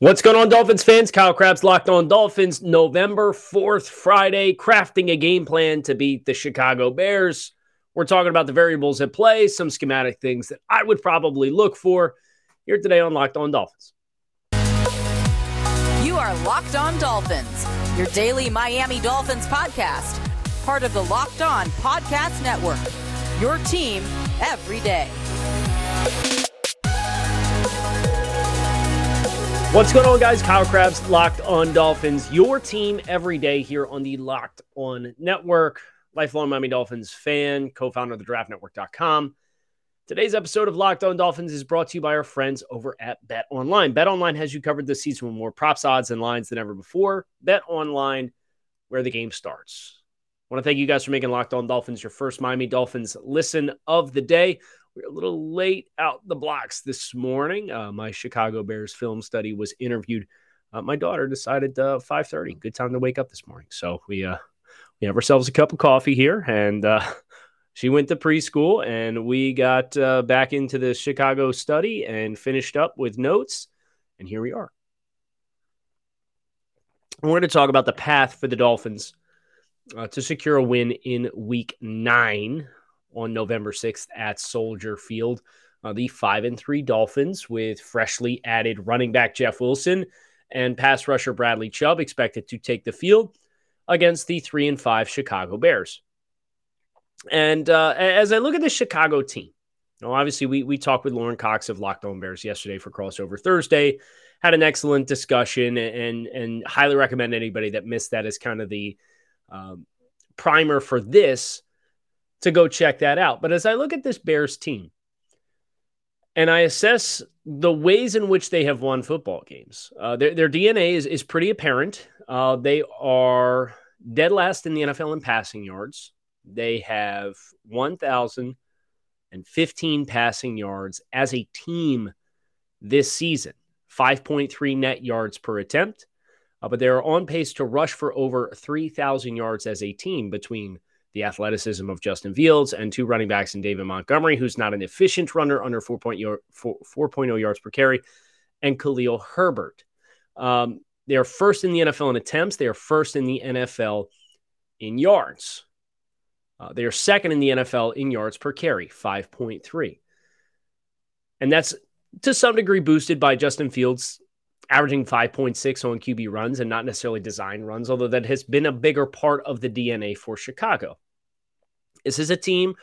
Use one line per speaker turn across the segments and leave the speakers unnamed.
What's going on, Dolphins fans? Kyle Crabbs locked on Dolphins November 4th, Friday, crafting a game plan to beat the Chicago Bears. We're talking about the variables at play, some schematic things that I would probably look for here today on Locked On Dolphins.
You are Locked On Dolphins, your daily Miami Dolphins podcast, part of the Locked On Podcast Network. Your team every day.
What's going on, guys? Kyle Crabbs, Locked On Dolphins, your team every day here on the Locked On Network. Lifelong Miami Dolphins fan, co founder of the draftnetwork.com. Today's episode of Locked On Dolphins is brought to you by our friends over at Bet Online. Bet Online has you covered this season with more props, odds, and lines than ever before. Bet Online, where the game starts. I want to thank you guys for making Locked On Dolphins your first Miami Dolphins listen of the day. We're a little late out the blocks this morning. Uh, my Chicago Bears film study was interviewed. Uh, my daughter decided uh, 5:30, good time to wake up this morning. So we uh, we have ourselves a cup of coffee here, and uh, she went to preschool, and we got uh, back into the Chicago study and finished up with notes, and here we are. We're going to talk about the path for the Dolphins uh, to secure a win in Week Nine on November 6th at Soldier Field. Uh, the 5 and 3 Dolphins with freshly added running back Jeff Wilson and pass rusher Bradley Chubb expected to take the field against the 3 and 5 Chicago Bears. And uh, as I look at the Chicago team, obviously we we talked with Lorin Cox of Locked On Bears yesterday for crossover Thursday, had an excellent discussion and and highly recommend anybody that missed that as kind of the um, primer for this to go check that out. But as I look at this Bears team and I assess the ways in which they have won football games, uh, their, their DNA is, is pretty apparent. Uh, they are dead last in the NFL in passing yards. They have 1,015 passing yards as a team this season, 5.3 net yards per attempt. Uh, but they're on pace to rush for over 3,000 yards as a team between the athleticism of Justin Fields and two running backs in David Montgomery, who's not an efficient runner under 4.0 yards per carry, and Khalil Herbert. Um, they are first in the NFL in attempts. They are first in the NFL in yards. Uh, they are second in the NFL in yards per carry, 5.3. And that's to some degree boosted by Justin Fields averaging 5.6 on QB runs and not necessarily design runs, although that has been a bigger part of the DNA for Chicago. This is a team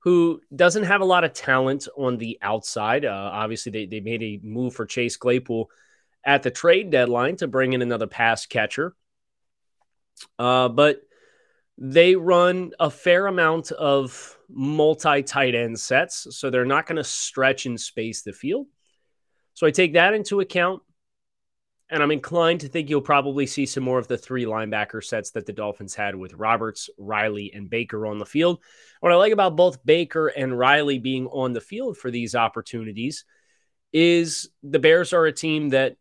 who doesn't have a lot of talent on the outside. Uh, obviously, they, they made a move for Chase Claypool at the trade deadline to bring in another pass catcher. Uh, but they run a fair amount of multi tight end sets, so they're not going to stretch and space the field. So I take that into account. And I'm inclined to think you'll probably see some more of the three linebacker sets that the Dolphins had with Roberts, Riley, and Baker on the field. What I like about both Baker and Riley being on the field for these opportunities is the Bears are a team that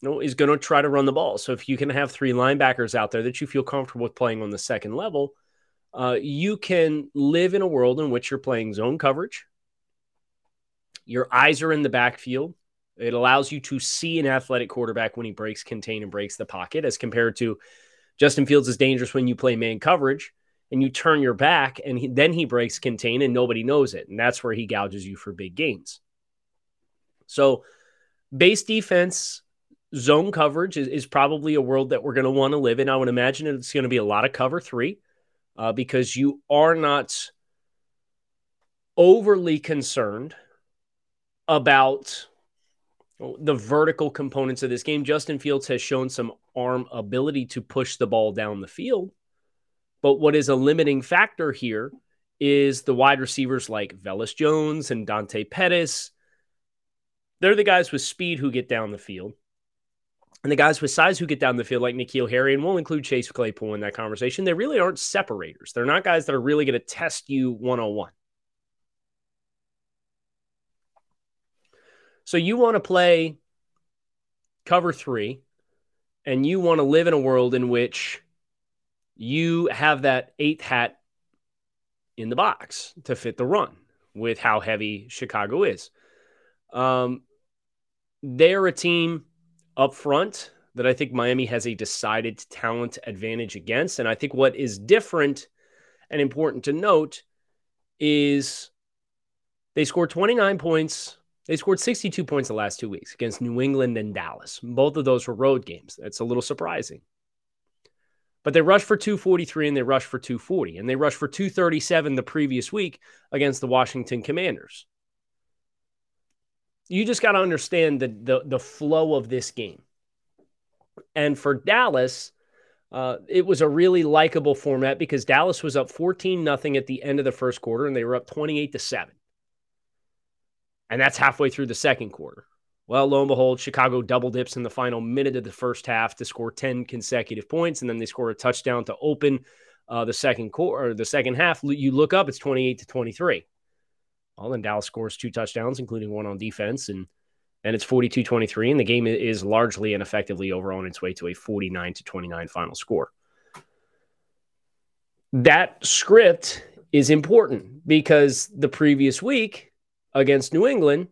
you know, is going to try to run the ball. So if you can have three linebackers out there that you feel comfortable with playing on the second level, uh, you can live in a world in which you're playing zone coverage. Your eyes are in the backfield. It allows you to see an athletic quarterback when he breaks contain and breaks the pocket, as compared to Justin Fields is dangerous when you play man coverage and you turn your back and he, then he breaks contain and nobody knows it. And that's where he gouges you for big gains. So, base defense, zone coverage is, is probably a world that we're going to want to live in. I would imagine it's going to be a lot of cover three uh, because you are not overly concerned about the vertical components of this game. Justin Fields has shown some arm ability to push the ball down the field. But what is a limiting factor here is the wide receivers like Velus Jones and Dante Pettis. They're the guys with speed who get down the field. And the guys with size who get down the field, like N'Keal Harry, and we'll include Chase Claypool in that conversation, they really aren't separators. They're not guys that are really going to test you one on one. So you want to play cover three, and you want to live in a world in which you have that eighth hat in the box to fit the run with how heavy Chicago is. Um, they're a team up front that I think Miami has a decided talent advantage against. And I think what is different and important to note is they scored 29 points. They scored 62 points the last two weeks against New England and Dallas. Both of those were road games. That's a little surprising. But they rushed for 243 and they rushed for 240. And they rushed for 237 the previous week against the Washington Commanders. You just got to understand the, the, the flow of this game. And for Dallas, uh, it was a really likable format because Dallas was up 14 nothing at the end of the first quarter and they were up 28 to 7. And that's halfway through the second quarter. Well, lo and behold, Chicago double dips in the final minute of the first half to score 10 consecutive points, and then they score a touchdown to open uh, the second quarter, the second half. You look up, it's 28 to 23. Well, then Dallas scores two touchdowns, including one on defense, and and it's 42 23, and the game is largely and effectively over on its way to a 49 to 29 final score. That script is important because the previous week against New England,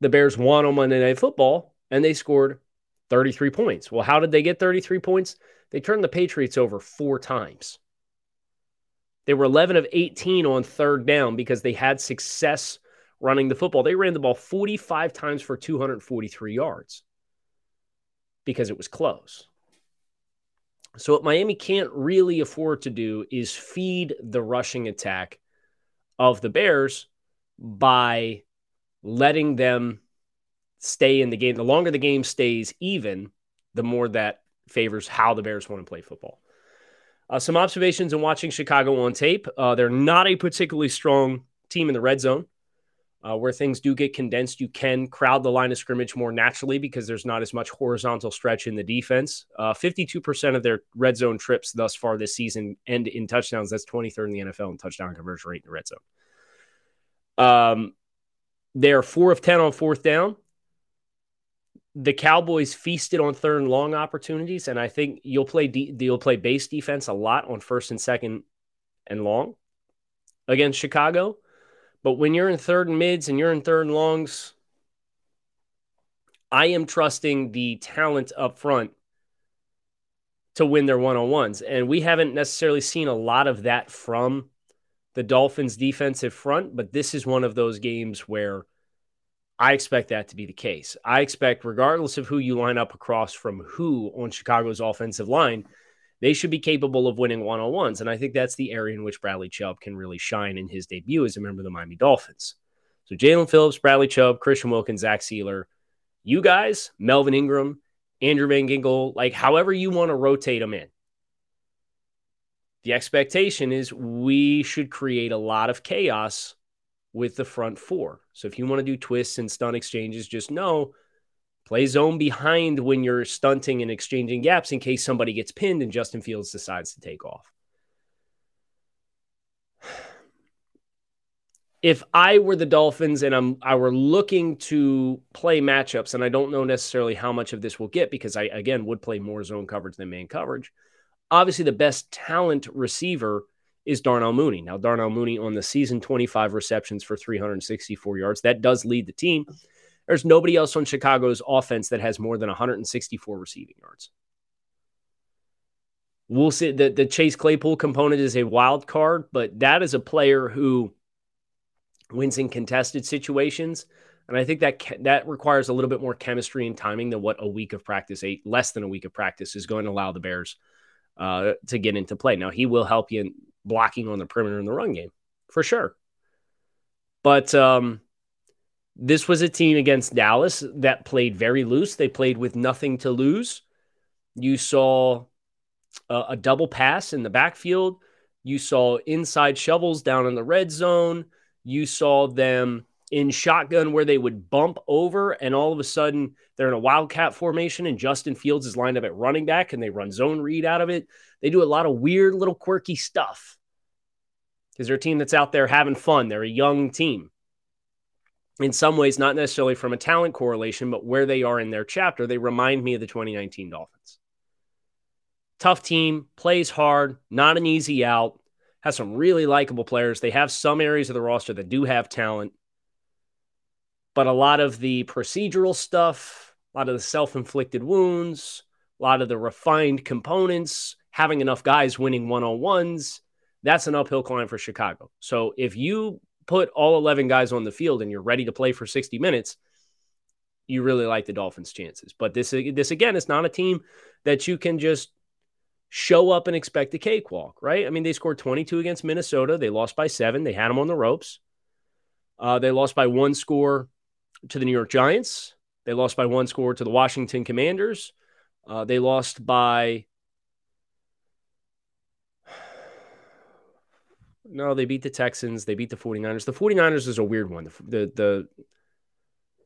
the Bears won on Monday Night Football and they scored 33 points. Well, how did they get 33 points? They turned the Patriots over four times. They were 11 of 18 on third down because they had success running the football. They ran the ball 45 times for 243 yards because it was close. So, what Miami can't really afford to do is feed the rushing attack of the Bears by letting them stay in the game. The longer the game stays even, the more that favors how the Bears want to play football. Uh, some observations in watching Chicago on tape. Uh, they're not a particularly strong team in the red zone. Uh, where things do get condensed, you can crowd the line of scrimmage more naturally because there's not as much horizontal stretch in the defense. Uh, 52% of their red zone trips thus far this season end in touchdowns. That's 23rd in the NFL in touchdown conversion rate in the red zone. Um, they're four of 10 on fourth down. The Cowboys feasted on third and long opportunities, and I think you'll play de- you'll play base defense a lot on first and second and long against Chicago. But when you're in third and mids and you're in third and longs, I am trusting the talent up front to win their one on ones. And we haven't necessarily seen a lot of that from the Dolphins' defensive front, but this is one of those games where I expect that to be the case. I expect, regardless of who you line up across from who on Chicago's offensive line, they should be capable of winning one on ones. And I think that's the area in which Bradley Chubb can really shine in his debut as a member of the Miami Dolphins. So Jaelan Phillips, Bradley Chubb, Christian Wilkins, Zach Sieler, you guys, Melvin Ingram, Andrew Van Ginkel, like however you want to rotate them in. The expectation is we should create a lot of chaos with the front four. So if you want to do twists and stunt exchanges, just know Play zone behind when you're stunting and exchanging gaps in case somebody gets pinned and Justin Fields decides to take off. If I were the Dolphins and I'm I were looking to play matchups, and I don't know necessarily how much of this will get because I again would play more zone coverage than man coverage. Obviously, the best talent receiver is Darnell Mooney. Now, Darnell Mooney on the season, 25 receptions for 364 yards. That does lead the team. There's nobody else on Chicago's offense that has more than 164 receiving yards. We'll see that the Chase Claypool component is a wild card, but that is a player who wins in contested situations. And I think that that requires a little bit more chemistry and timing than what a week of practice, eight less than a week of practice, is going to allow the Bears uh, to get into play. Now he will help you in blocking on the perimeter in the run game for sure. But um, this was a team against Dallas that played very loose. They played with nothing to lose. You saw a, a double pass in the backfield. You saw inside shovels down in the red zone. You saw them in shotgun where they would bump over, and all of a sudden they're in a wildcat formation, and Justin Fields is lined up at running back, and they run zone read out of it. They do a lot of weird little quirky stuff because they're a team that's out there having fun. They're a young team in some ways, not necessarily from a talent correlation, but where they are in their chapter, they remind me of the 2019 Dolphins. Tough team, plays hard, not an easy out, has some really likable players. They have some areas of the roster that do have talent, but a lot of the procedural stuff a lot of the self inflicted wounds, a lot of the refined components, having enough guys winning one on ones. That's an uphill climb for Chicago. So if you put all 11 guys on the field and you're ready to play for 60 minutes, you really like the Dolphins' chances. But this, this again, is not a team that you can just show up and expect a cakewalk, right? I mean, they scored 22 against Minnesota. They lost by seven. They had them on the ropes. Uh, they lost by one score to the New York Giants. They lost by one score to the Washington Commanders. Uh, they lost by. No, they beat the Texans. They beat the 49ers. The 49ers is a weird one. The, the, the,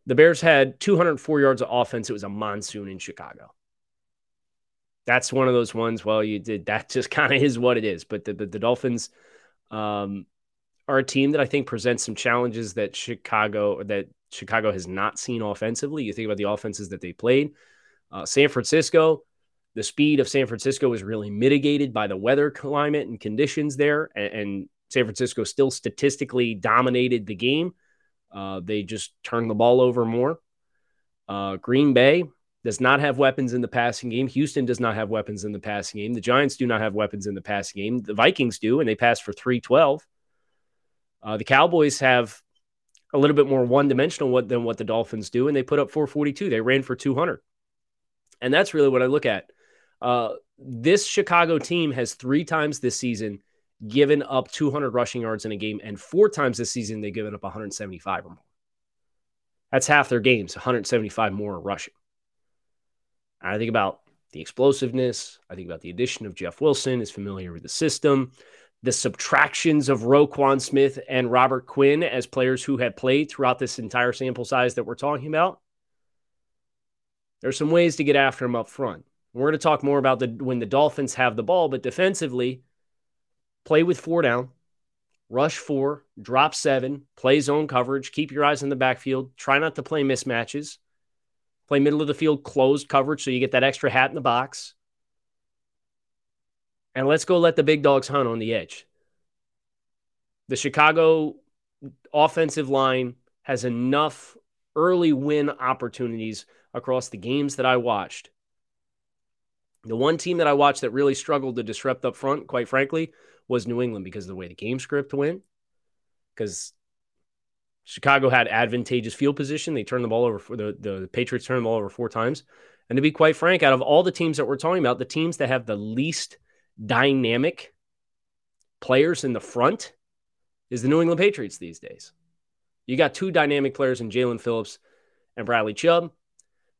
the Bears had 204 yards of offense. It was a monsoon in Chicago. That's one of those ones. Well, you did that. Just kind of is what it is. But the, the, the Dolphins, um, are a team that I think presents some challenges that Chicago that Chicago has not seen offensively. You think about the offenses that they played. Uh, San Francisco, the speed of San Francisco is really mitigated by the weather climate and conditions there, and, and San Francisco still statistically dominated the game. Uh, they just turned the ball over more. Uh, Green Bay does not have weapons in the passing game. Houston does not have weapons in the passing game. The Giants do not have weapons in the passing game. The Vikings do, and they pass for 312. Uh, the Cowboys have a little bit more one dimensional than what the Dolphins do, and they put up 442. They ran for 200. And that's really what I look at. Uh, this Chicago team has three times this season given up 200 rushing yards in a game, and four times this season they've given up 175 or more. That's half their games, 175 more rushing. I think about the explosiveness. I think about the addition of Jeff Wilson, is familiar with the system the subtractions of Roquan Smith and Robert Quinn as players who had played throughout this entire sample size that we're talking about. There's some ways to get after them up front. We're going to talk more about the when the Dolphins have the ball, but defensively, play with four down, rush four, drop seven, play zone coverage, keep your eyes in the backfield, try not to play mismatches, play middle of the field closed coverage so you get that extra hat in the box. And let's go let the big dogs hunt on the edge. The Chicago offensive line has enough early win opportunities across the games that I watched. The one team that I watched that really struggled to disrupt up front, quite frankly, was New England because of the way the game script went. Because Chicago had advantageous field position. They turned the ball over for the, the Patriots turned the ball over four times. And to be quite frank, out of all the teams that we're talking about, the teams that have the least dynamic players in the front is the New England Patriots these days. You got two dynamic players in Jaelan Phillips and Bradley Chubb.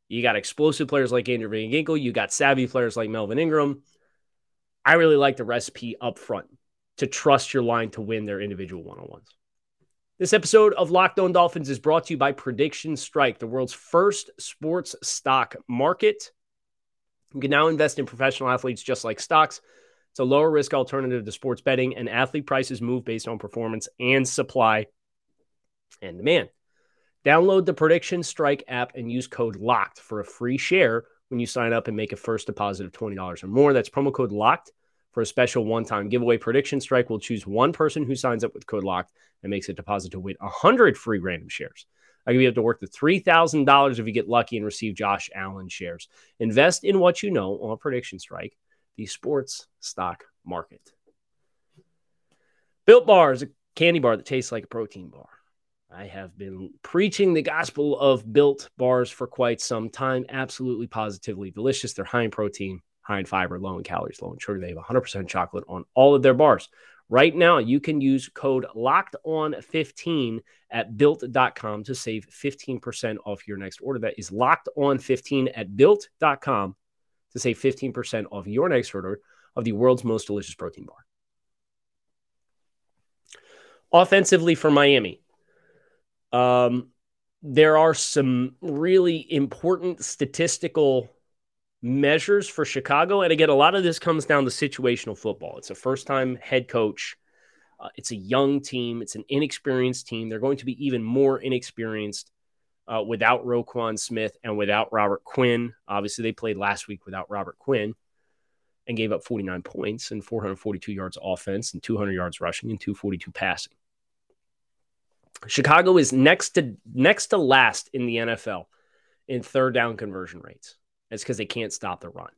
You got explosive players like Andrew Van Ginkel. You got savvy players like Melvin Ingram. I really like the recipe up front to trust your line to win their individual one on ones. This episode of Locked On Dolphins is brought to you by Prediction Strike, the world's first sports stock market. You can now invest in professional athletes just like stocks. It's a lower risk alternative to sports betting, and athlete prices move based on performance and supply and demand. Download the Prediction Strike app and use code LOCKED for a free share when you sign up and make a first deposit of $20 or more. That's promo code LOCKED for a special one time giveaway. Prediction Strike will choose one person who signs up with code LOCKED and makes a deposit to win 100 free random shares. I can be able to work the $3,000 if you get lucky and receive Josh Allen shares. Invest in what you know on Prediction Strike the sports stock market. Built Bar is a candy bar that tastes like a protein bar. I have been preaching the gospel of built bars for quite some time. Absolutely, positively delicious. They're high in protein, high in fiber, low in calories, low in sugar. They have 100% chocolate on all of their bars. Right now, you can use code locked on 15 at built.com to save 15% off your next order. That is locked on 15 at built.com to save 15% off your next order of the world's most delicious protein bar. Offensively for Miami, um, there are some really important statistical measures for Chicago. And again, a lot of this comes down to situational football. It's a first time head coach. Uh, it's a young team. It's an inexperienced team. They're going to be even more inexperienced uh, without Roquan Smith and without Robert Quinn. Obviously, they played last week without Robert Quinn and gave up 49 points and 442 yards offense and 200 yards rushing and 242 passing. Chicago is next to next to last in the NFL in third down conversion rates. It's because they can't stop the run.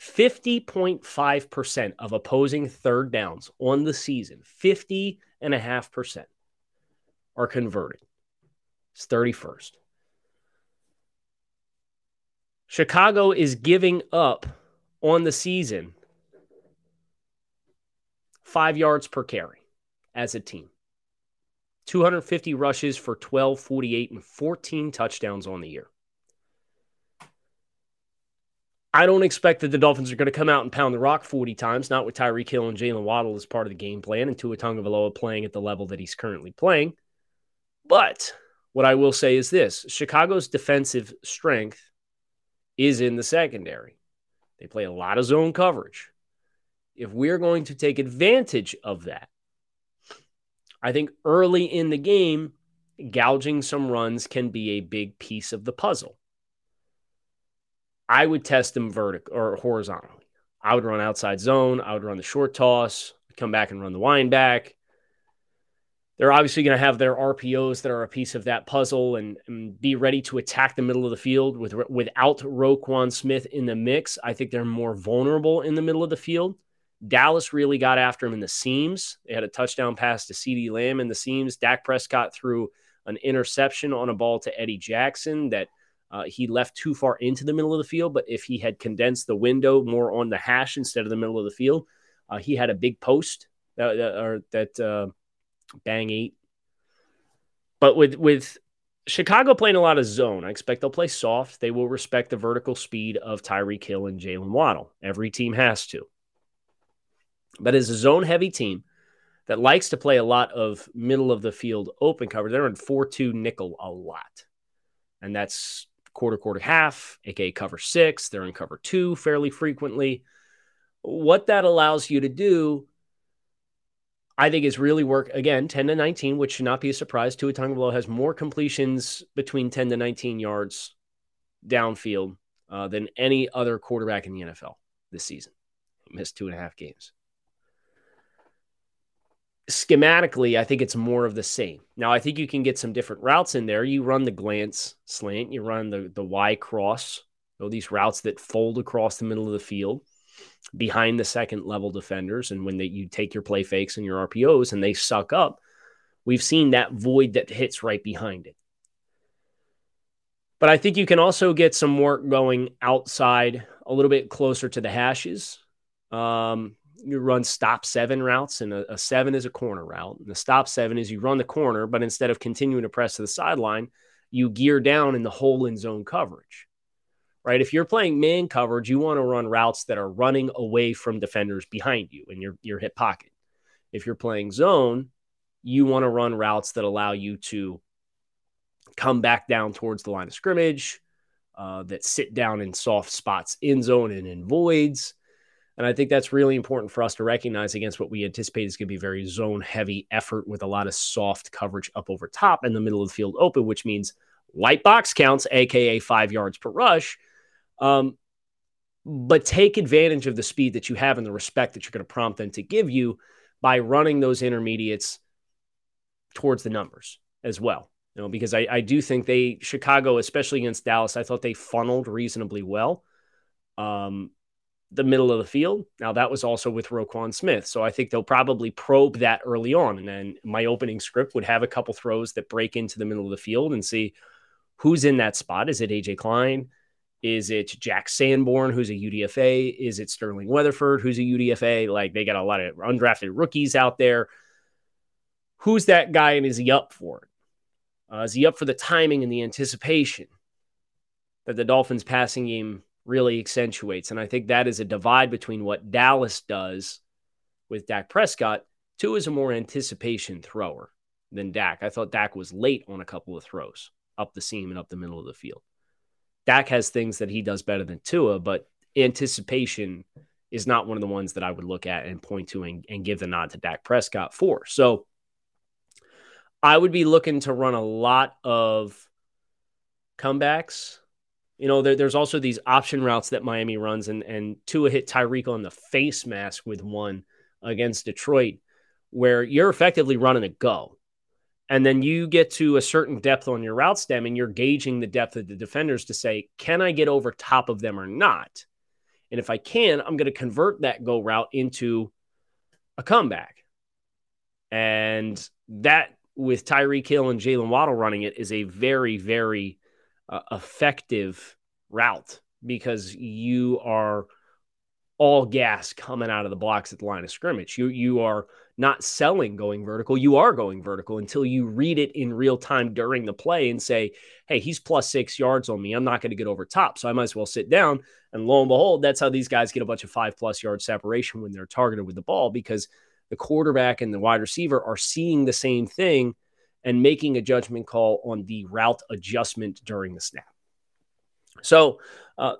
50.5% of opposing third downs on the season, 50.5% are converted. It's 31st. Chicago is giving up on the season five yards per carry as a team. 250 rushes for 12, 48, and 14 touchdowns on the year. I don't expect that the Dolphins are going to come out and pound the rock 40 times, not with Tyreek Hill and Jaylen Waddle as part of the game plan and Tua Tagovailoa playing at the level that he's currently playing. But what I will say is this Chicago's defensive strength is in the secondary. They play a lot of zone coverage. If we're going to take advantage of that, I think early in the game, gouging some runs can be a big piece of the puzzle. I would test them vertical or horizontally. I would run outside zone. I would run the short toss, come back and run the wind back. They're obviously going to have their RPOs that are a piece of that puzzle and, and, be ready to attack the middle of the field with without Roquan Smith in the mix. I think they're more vulnerable in the middle of the field. Dallas really got after him in the seams. They had a touchdown pass to CeeDee Lamb in the seams. Dak Prescott threw an interception on a ball to Eddie Jackson that uh, he left too far into the middle of the field, but if he had condensed the window more on the hash instead of the middle of the field, uh, he had a big post that, that or that uh, bang eight. But with with Chicago playing a lot of zone, I expect they'll play soft. They will respect the vertical speed of Tyreek Hill and Jaylen Waddle. Every team has to. But as a zone heavy team that likes to play a lot of middle of the field open cover, they're in 4 2 nickel a lot. And that's quarter, quarter, half, aka cover six. They're in cover two fairly frequently. What that allows you to do, I think, is really work again 10 to 19, which should not be a surprise. Tua Tagovailoa has more completions between 10 to 19 yards downfield uh, than any other quarterback in the NFL this season. He missed two and a half games schematically, I think it's more of the same. Now, I think you can get some different routes in there. You run the glance slant, you run the the Y cross, know, these routes that fold across the middle of the field behind the second level defenders. And when they, you take your play fakes and your RPOs and they suck up, we've seen that void that hits right behind it. But I think you can also get some work going outside a little bit closer to the hashes. Um, you run stop seven routes, and a, a, seven is a corner route. And the stop seven is you run the corner, but instead of continuing to press to the sideline, you gear down in the hole in zone coverage. Right? If you're playing man coverage, you want to run routes that are running away from defenders behind you in your, your hip pocket. If you're playing zone, you want to run routes that allow you to come back down towards the line of scrimmage, uh, that sit down in soft spots in zone and in voids and I think that's really important for us to recognize against what we anticipate is going to be very zone heavy effort with a lot of soft coverage up over top and the middle of the field open, which means light box counts, AKA five yards per rush. Um, but take advantage of the speed that you have and the respect that you're going to prompt them to give you by running those intermediates towards the numbers as well. You know, because I, I do think they Chicago, especially against Dallas, I thought they funneled reasonably well. Um, the middle of the field. Now that was also with Roquan Smith. So I think they'll probably probe that early on. And then my opening script would have a couple throws that break into the middle of the field and see who's in that spot. Is it AJ Klein? Is it Jack Sanborn, who's a UDFA? Is it Sterling Weatherford, who's a UDFA? Like they got a lot of undrafted rookies out there. Who's that guy and is he up for it? Uh, is he up for the timing and the anticipation that the Dolphins passing game really accentuates. And I think that is a divide between what Dallas does with Dak Prescott. Tua is a more anticipation thrower than Dak. I thought Dak was late on a couple of throws up the seam and up the middle of the field. Dak has things that he does better than Tua, but anticipation is not one of the ones that I would look at and point to and, and give the nod to Dak Prescott for. So I would be looking to run a lot of comebacks you know, there, there's also these option routes that Miami runs, and and Tua hit Tyreek on the face mask with one against Detroit, where you're effectively running a go. And then you get to a certain depth on your route stem and you're gauging the depth of the defenders to say, can I get over top of them or not? And if I can, I'm going to convert that go route into a comeback. And that, with Tyreek Hill and Jaylen Waddle running it, is a very, very uh, effective route because you are all gas coming out of the blocks at the line of scrimmage. You you are not selling going vertical. You are going vertical until you read it in real time during the play and say, "Hey, he's plus 6 yards on me. I'm not going to get over top, so I might as well sit down." And lo and behold, that's how these guys get a bunch of 5 plus yard separation when they're targeted with the ball because the quarterback and the wide receiver are seeing the same thing and making a judgment call on the route adjustment during the snap. So, uh,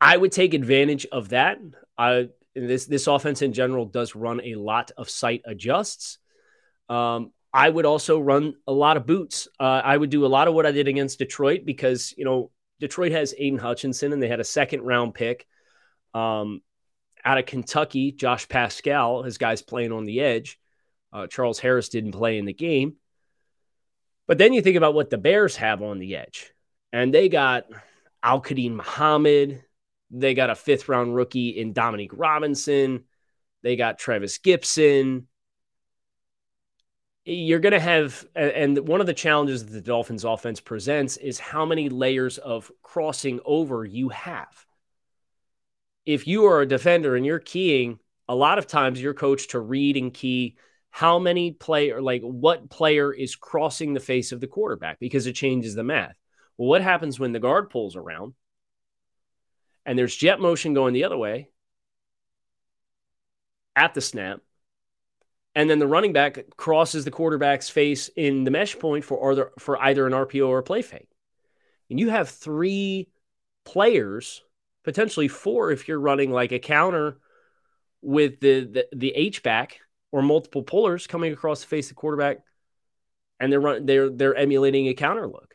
I would take advantage of that. I this this offense in general does run a lot of sight adjusts. Um, I would also run a lot of boots. Uh, I would do a lot of what I did against Detroit because you know Detroit has Aidan Hutchinson and they had a second round pick um, out of Kentucky. Josh Paschal, his guys playing on the edge. Uh, Charles Harris didn't play in the game. But then you think about what the Bears have on the edge, and they got Al-Quadin Muhammad, they got a fifth round rookie in Dominique Robinson. They got Trevis Gipson. You're going to have, and one of the challenges that the Dolphins offense presents is how many layers of crossing over you have. If you are a defender and you're keying, a lot of times you're coached to read and key how many player, like what player is crossing the face of the quarterback because it changes the math. Well, what happens when the guard pulls around? And there's jet motion going the other way at the snap. And then the running back crosses the quarterback's face in the mesh point for either, for either an RPO or a play fake. And you have three players, potentially four if you're running like a counter with the, the, the H back or multiple pullers coming across the face of the quarterback, and they're run, they're they're emulating a counter look.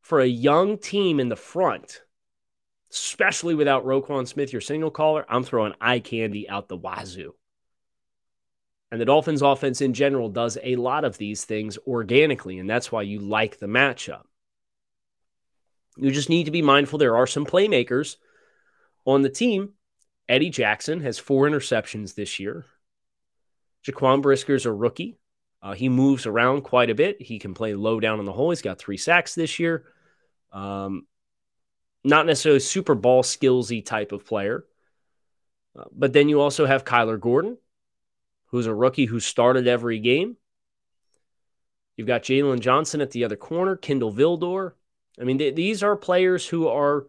For a young team in the front, especially without Roquan Smith, your single caller, I'm throwing eye candy out the wazoo. And the Dolphins offense in general does a lot of these things organically, and that's why you like the matchup. You just need to be mindful there are some playmakers on the team. Eddie Jackson has four interceptions this year. Jaquan Brisker's a rookie. Uh, he moves around quite a bit. He can play low down in the hole. He's got three sacks this year. Um, not necessarily super ball skillsy type of player. Uh, but then you also have Kyler Gordon, who's a rookie who started every game. You've got Jaylon Johnson at the other corner, Kindle Vildor. I mean, th- these are players who are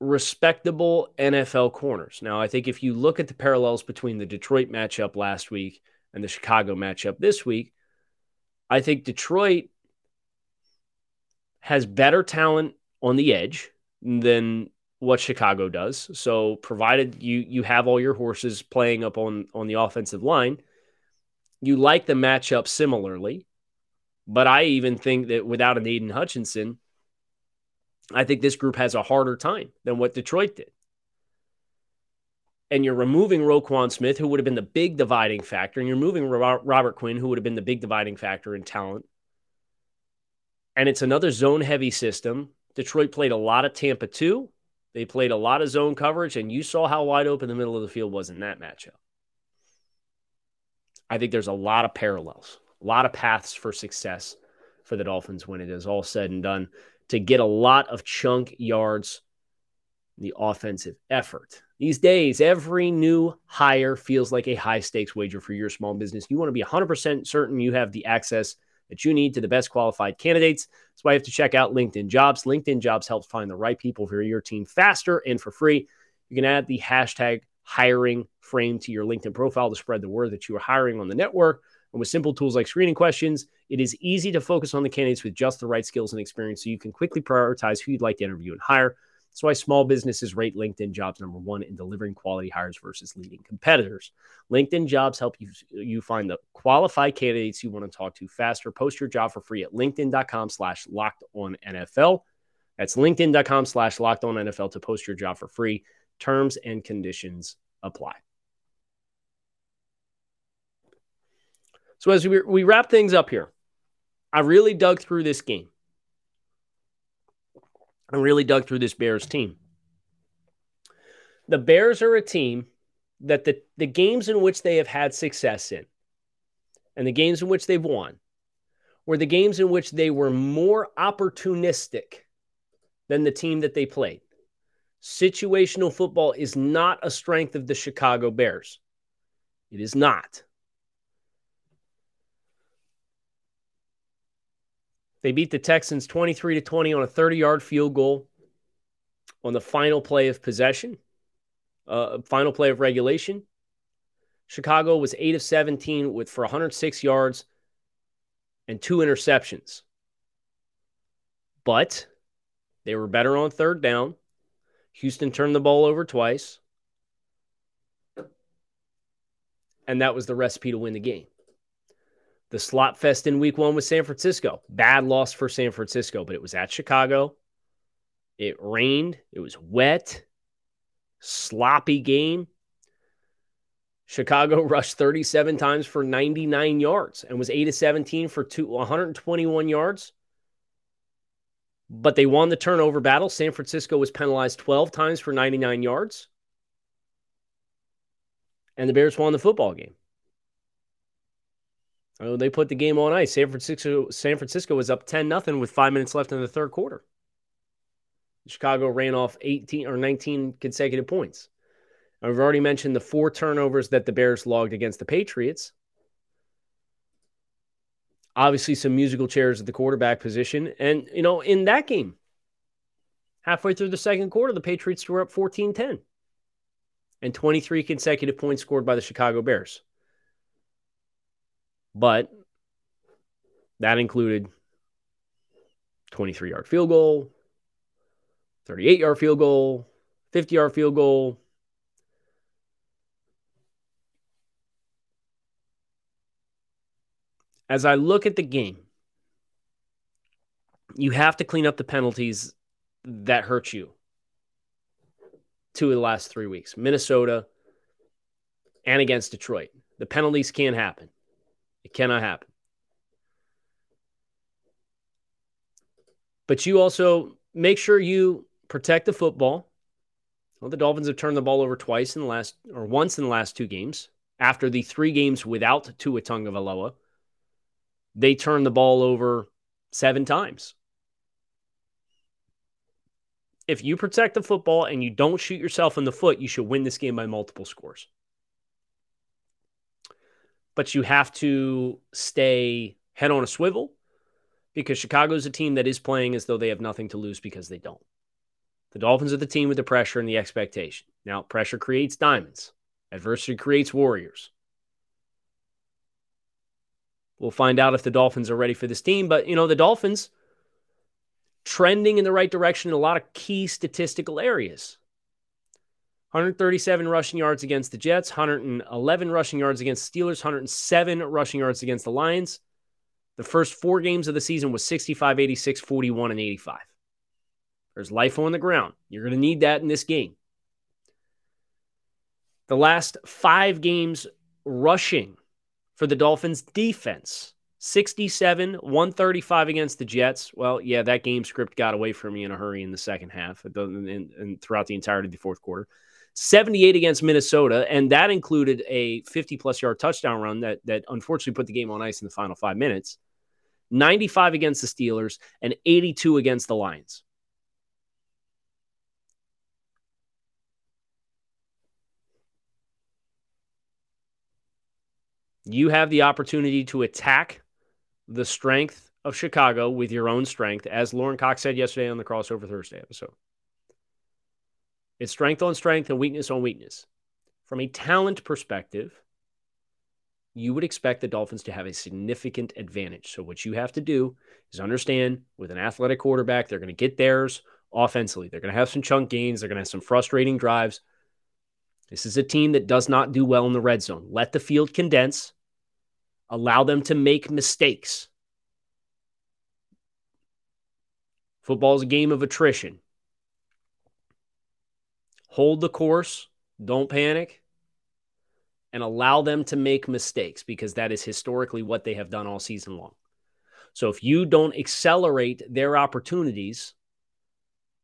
respectable NFL corners. Now, I think if you look at the parallels between the Detroit matchup last week and the Chicago matchup this week, I think Detroit has better talent on the edge than what Chicago does. So provided you you have all your horses playing up on on the offensive line, you like the matchup similarly. But I even think that without an Aidan Hutchinson, I think this group has a harder time than what Detroit did. And you're removing Roquan Smith, who would have been the big dividing factor, and you're moving Robert Quinn, who would have been the big dividing factor in talent. And it's another zone heavy system Detroit played a lot of Tampa 2. They played a lot of zone coverage, and you saw how wide open the middle of the field was in that matchup. I think there's a lot of parallels, a lot of paths for success for the Dolphins when it is all said and done to get a lot of chunk yards the offensive effort. These days, every new hire feels like a high stakes wager for your small business. You want to be 100% certain you have the access that you need to the best qualified candidates. That's why you have to check out LinkedIn Jobs. LinkedIn Jobs helps find the right people for your team faster and for free. You can add the hashtag hiring frame to your LinkedIn profile to spread the word that you are hiring on the network. And with simple tools like screening questions, it is easy to focus on the candidates with just the right skills and experience so you can quickly prioritize who you'd like to interview and hire. That's why small businesses rate LinkedIn jobs number one in delivering quality hires versus leading competitors. LinkedIn jobs help you, you find the qualified candidates you want to talk to faster. Post your job for free at LinkedIn.com slash locked on NFL. That's LinkedIn.com slash locked on NFL to post your job for free. Terms and conditions apply. So as we, we wrap things up here, I really dug through this game. I really dug through this Bears team. The Bears are a team that the, the games in which they have had success in and the games in which they've won were the games in which they were more opportunistic than the team that they played. Situational football is not a strength of the Chicago Bears. It is not. They beat the Texans 23 to 20 on a 30 yard field goal on the final play of possession, uh, final play of regulation. Chicago was 8 of 17 with for 106 yards and two interceptions. But they were better on third down. Houston turned the ball over twice. And that was the recipe to win the game. The slot fest in week one was San Francisco. Bad loss for San Francisco, but it was at Chicago. It rained. It was wet, sloppy game. Chicago rushed 37 times for 99 yards and was 8 of 17 for two, 121 yards. But they won the turnover battle. San Francisco was penalized 12 times for 99 yards. And the Bears won the football game. Oh, they put the game on ice. San Francisco San Francisco was up 10 nothing with 5 minutes left in the third quarter. Chicago ran off 18 or 19 consecutive points. I've already mentioned the four turnovers that the Bears logged against the Patriots. Obviously, some musical chairs at the quarterback position. And, you know, in that game, halfway through the second quarter, the Patriots were up 14 10 and 23 consecutive points scored by the Chicago Bears. But that included 23 yard field goal, 38 yard field goal, 50 yard field goal. As I look at the game, you have to clean up the penalties that hurt you two of the last three weeks Minnesota and against Detroit. The penalties can't happen. It cannot happen. But you also make sure you protect the football. Well, the Dolphins have turned the ball over twice in the last, or once in the last two games. After the three games without Tua Tagovailoa, they turned the ball over seven times. If you protect the football and you don't shoot yourself in the foot, you should win this game by multiple scores but you have to stay head on a swivel because Chicago is a team that is playing as though they have nothing to lose because they don't. The Dolphins are the team with the pressure and the expectation. Now, pressure creates diamonds, adversity creates warriors. We'll find out if the Dolphins are ready for this team, but you know, the Dolphins trending in the right direction in a lot of key statistical areas. 137 rushing yards against the Jets, 111 rushing yards against Steelers, 107 rushing yards against the Lions. The first four games of the season was 65, 86, 41, and 85. There's life on the ground. You're going to need that in this game. The last five games rushing for the Dolphins defense 67, 135 against the Jets. Well, yeah, that game script got away from me in a hurry in the second half and, and throughout the entirety of the fourth quarter. 78 against Minnesota, and that included a 50 plus yard touchdown run that that unfortunately put the game on ice in the final five minutes. 95 against the Steelers and 82 against the Lions. You have the opportunity to attack the strength of Chicago with your own strength, as Lorin Cox said yesterday on the Crossover Thursday episode. It's strength on strength and weakness on weakness. From a talent perspective, you would expect the Dolphins to have a significant advantage. So, what you have to do is understand with an athletic quarterback, they're going to get theirs offensively. They're going to have some chunk gains, they're going to have some frustrating drives. This is a team that does not do well in the red zone. Let the field condense, allow them to make mistakes. Football is a game of attrition hold the course, don't panic, and allow them to make mistakes because that is historically what they have done all season long. So if you don't accelerate their opportunities,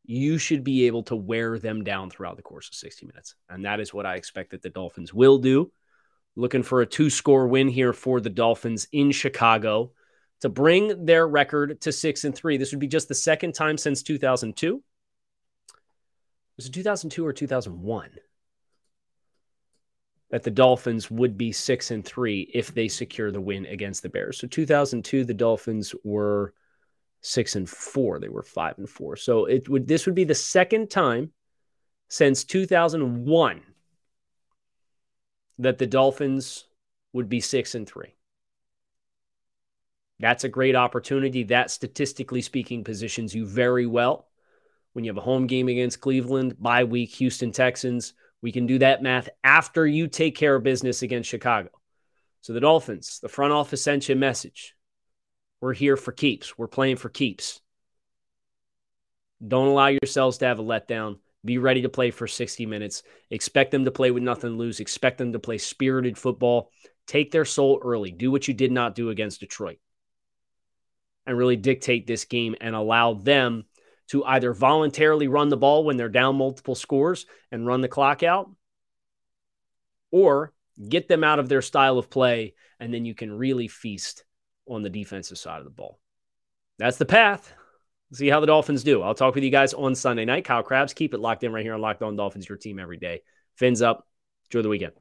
you should be able to wear them down throughout the course of 60 minutes. And that is what I expect that the Dolphins will do. Looking for a two score win here for the Dolphins in Chicago to bring their record to six and three. This would be just the second time since 2002. Was it 2002 or 2001? that the Dolphins would be six and three if they secure the win against the Bears. So 2002, the Dolphins were six and four. They were five and four. So it would this would be the second time since 2001 that the Dolphins would be six and three. That's a great opportunity. That, statistically speaking, positions you very well when you have a home game against Cleveland, bye week, Houston Texans we can do that math after you take care of business against Chicago. So the Dolphins, the front office sent you a message. We're here for keeps. We're playing for keeps. Don't allow yourselves to have a letdown. Be ready to play for 60 minutes. Expect them to play with nothing to lose. Expect them to play spirited football. Take their soul early. Do what you did not do against Detroit. And really dictate this game and allow them to either voluntarily run the ball when they're down multiple scores and run the clock out, or get them out of their style of play, and then you can really feast on the defensive side of the ball. That's the path. See how the Dolphins do. I'll talk with you guys on Sunday night. Kyle Crabbs, keep it locked in right here on Locked On Dolphins, your team every day. Fins up. Enjoy the weekend.